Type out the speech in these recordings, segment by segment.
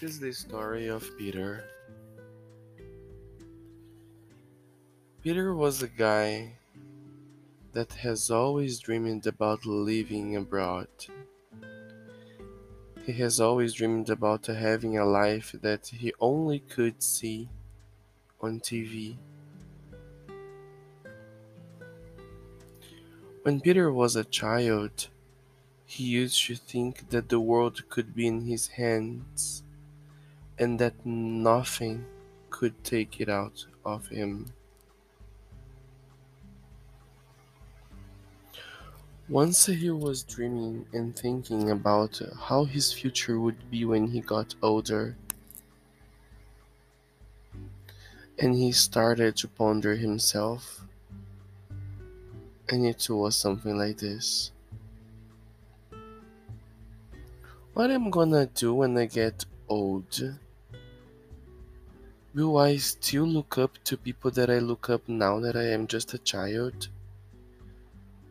This is the story of Peter. Peter was a guy that has always dreamed about living abroad. He has always dreamed about having a life that he only could see on TV. When Peter was a child, he used to think that the world could be in his hands and that nothing could take it out of him. Once he was dreaming and thinking about how his future would be when he got older, and he started to ponder himself, and it was something like this. What am I gonna do when I get old? Will I still look up to people that I look up now that I am just a child?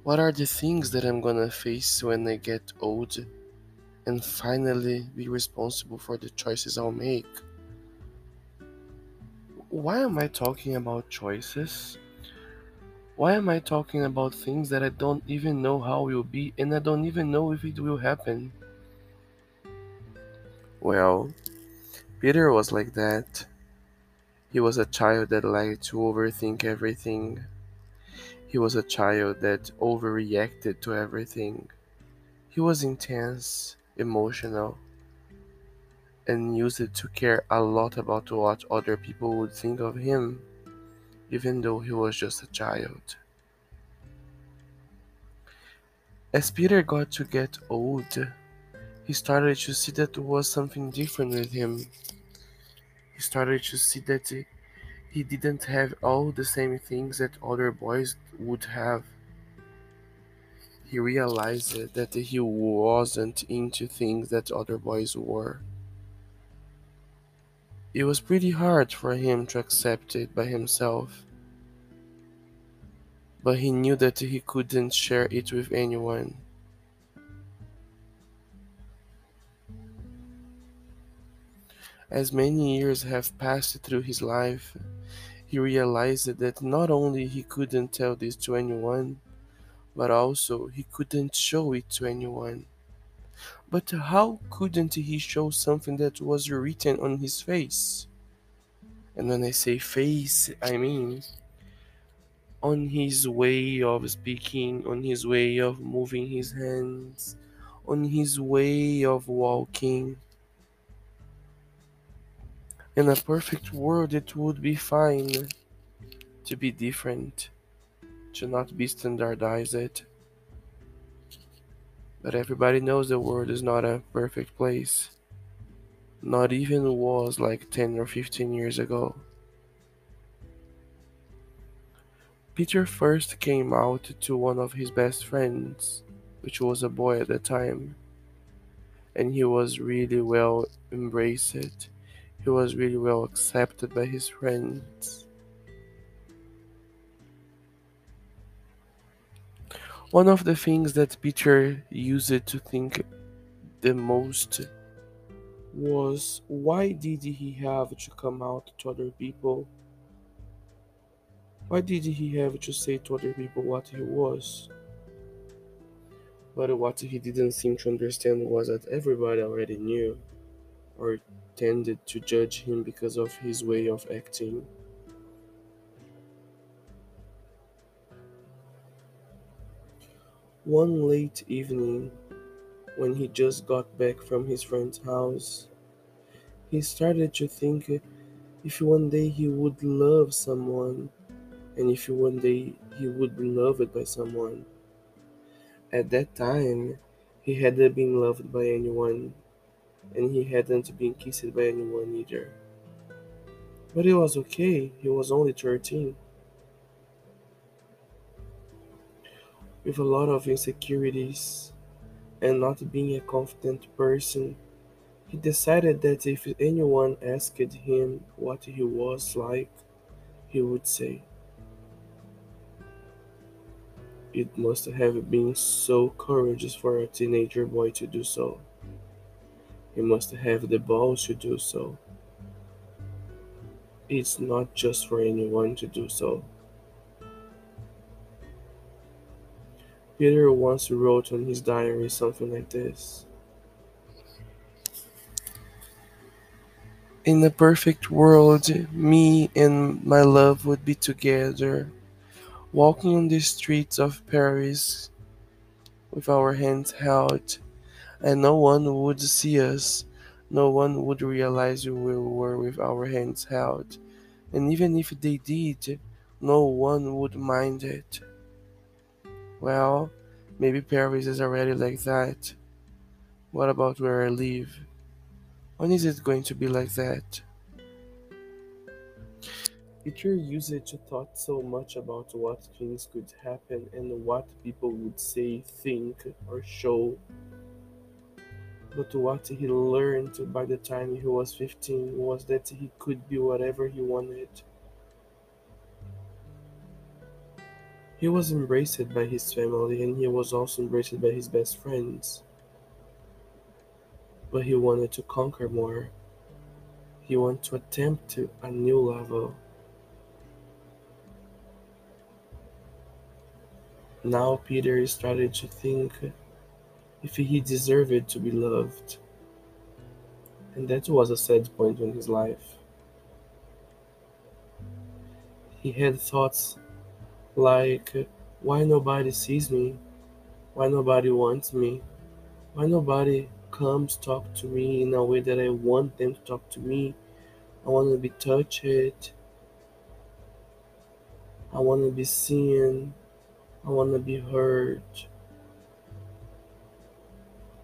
What are the things that I'm gonna face when I get old and finally be responsible for the choices I'll make? Why am I talking about choices? Why am I talking about things that I don't even know how will be and I don't even know if it will happen? Well, Peter was like that. He was a child that liked to overthink everything. He was a child that overreacted to everything. He was intense, emotional, and used to care a lot about what other people would think of him, even though he was just a child. As Peter got to get old, he started to see that there was something different with him he started to see that he didn't have all the same things that other boys would have. He realized that he wasn't into things that other boys were. It was pretty hard for him to accept it by himself, but he knew that he couldn't share it with anyone. As many years have passed through his life, he realized that not only he couldn't tell this to anyone, but also he couldn't show it to anyone. But how couldn't he show something that was written on his face? And when I say face, I mean on his way of speaking, on his way of moving his hands, on his way of walking. In a perfect world, it would be fine to be different, to not be standardized. But everybody knows the world is not a perfect place. Not even was like 10 or 15 years ago. Peter first came out to one of his best friends, which was a boy at the time, and he was really well embraced he was really well accepted by his friends. One of the things that Peter used to think the most was why did he have to come out to other people? Why did he have to say to other people what he was? But what he didn't seem to understand was that everybody already knew or tended to judge him because of his way of acting. One late evening, when he just got back from his friend's house, he started to think if one day he would love someone and if one day he would be loved by someone. At that time, he hadn't been loved by anyone and he hadn't been kissed by anyone either. But it was okay, he was only 13. With a lot of insecurities and not being a confident person, he decided that if anyone asked him what he was like, he would say, It must have been so courageous for a teenager boy to do so he must have the balls to do so. It's not just for anyone to do so. Peter once wrote on his diary something like this In a perfect world, me and my love would be together, walking on the streets of Paris with our hands held, and no one would see us, no one would realize we were with our hands held, and even if they did, no one would mind it. Well, maybe Paris is already like that. What about where I live? When is it going to be like that? Peter to thought so much about what things could happen and what people would say, think, or show. But what he learned by the time he was 15 was that he could be whatever he wanted. He was embraced by his family and he was also embraced by his best friends. But he wanted to conquer more. He wanted to attempt to a new level. Now Peter started to think if he deserved to be loved. And that was a sad point in his life. He had thoughts like, why nobody sees me? Why nobody wants me? Why nobody comes talk to me in a way that I want them to talk to me. I want to be touched. I want to be seen. I want to be heard.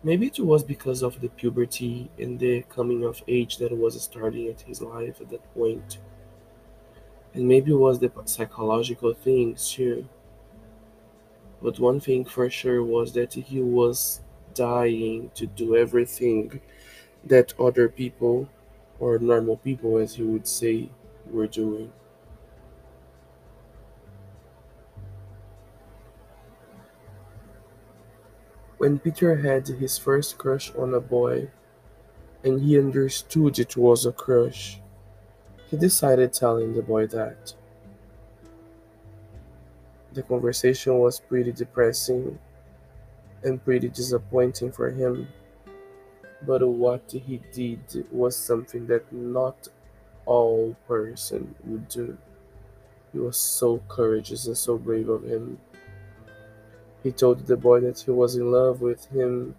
Maybe it was because of the puberty and the coming of age that was starting at his life at that point. And maybe it was the psychological things too. But one thing for sure was that he was dying to do everything that other people, or normal people as he would say, were doing. When Peter had his first crush on a boy, and he understood it was a crush, he decided telling the boy that. The conversation was pretty depressing and pretty disappointing for him. But what he did was something that not all person would do. He was so courageous and so brave of him. He told the boy that he was in love with him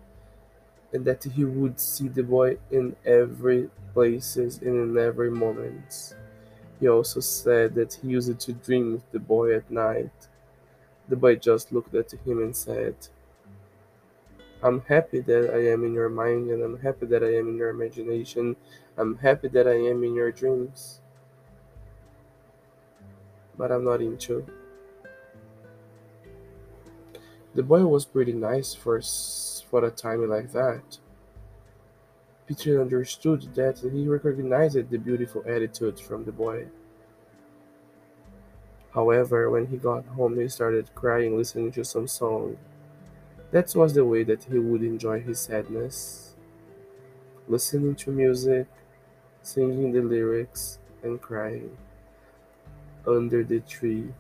and that he would see the boy in every places and in every moment. He also said that he used to dream with the boy at night. The boy just looked at him and said, I'm happy that I am in your mind and I'm happy that I am in your imagination. I'm happy that I am in your dreams. But I'm not into. The boy was pretty nice for for a time like that. Peter understood that he recognized the beautiful attitude from the boy. However, when he got home, he started crying listening to some song. That was the way that he would enjoy his sadness. Listening to music, singing the lyrics, and crying. Under the tree,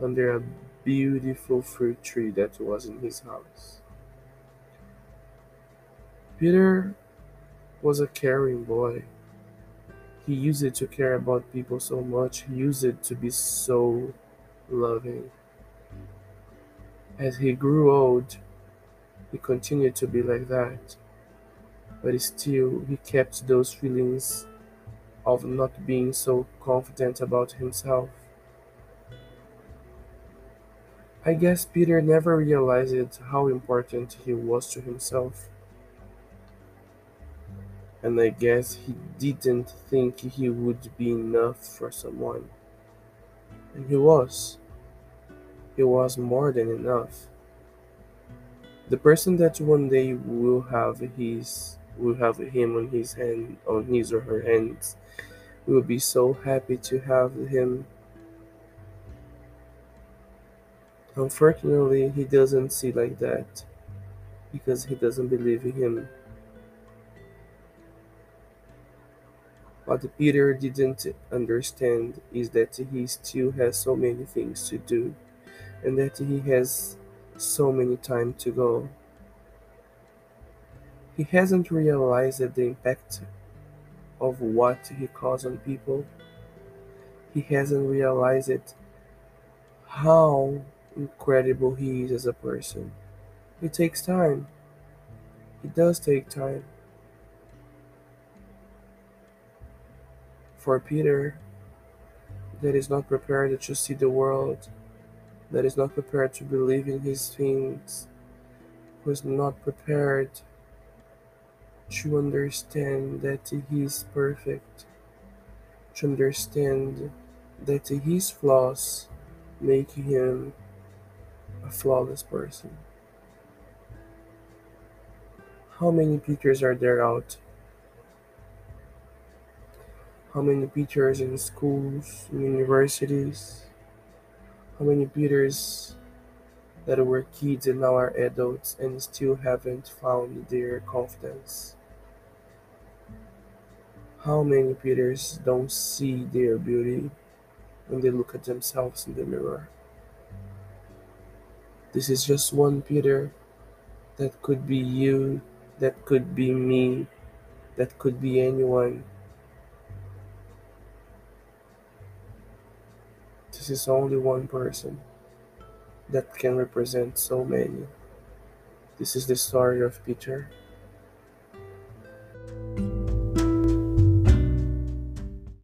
under a beautiful fruit tree that was in his house. Peter was a caring boy. He used it to care about people so much, he used it to be so loving. As he grew old, he continued to be like that, but still he kept those feelings of not being so confident about himself. I guess Peter never realized how important he was to himself. And I guess he didn't think he would be enough for someone. And he was. He was more than enough. The person that one day will have his will have him on his hand on his or her hands will be so happy to have him. Unfortunately, he doesn't see like that because he doesn't believe in him. What Peter didn't understand is that he still has so many things to do and that he has so many time to go. He hasn't realized the impact of what he caused on people. He hasn't realized how incredible he is as a person. It takes time. It does take time. For Peter, that is not prepared to see the world, that is not prepared to believe in his things, who is not prepared to understand that he is perfect, to understand that his flaws make him a flawless person. How many Peters are there out? How many Peters in schools, in universities? How many Peters that were kids and now are adults and still haven't found their confidence? How many Peters don't see their beauty when they look at themselves in the mirror? This is just one Peter that could be you, that could be me, that could be anyone. This is only one person that can represent so many. This is the story of Peter.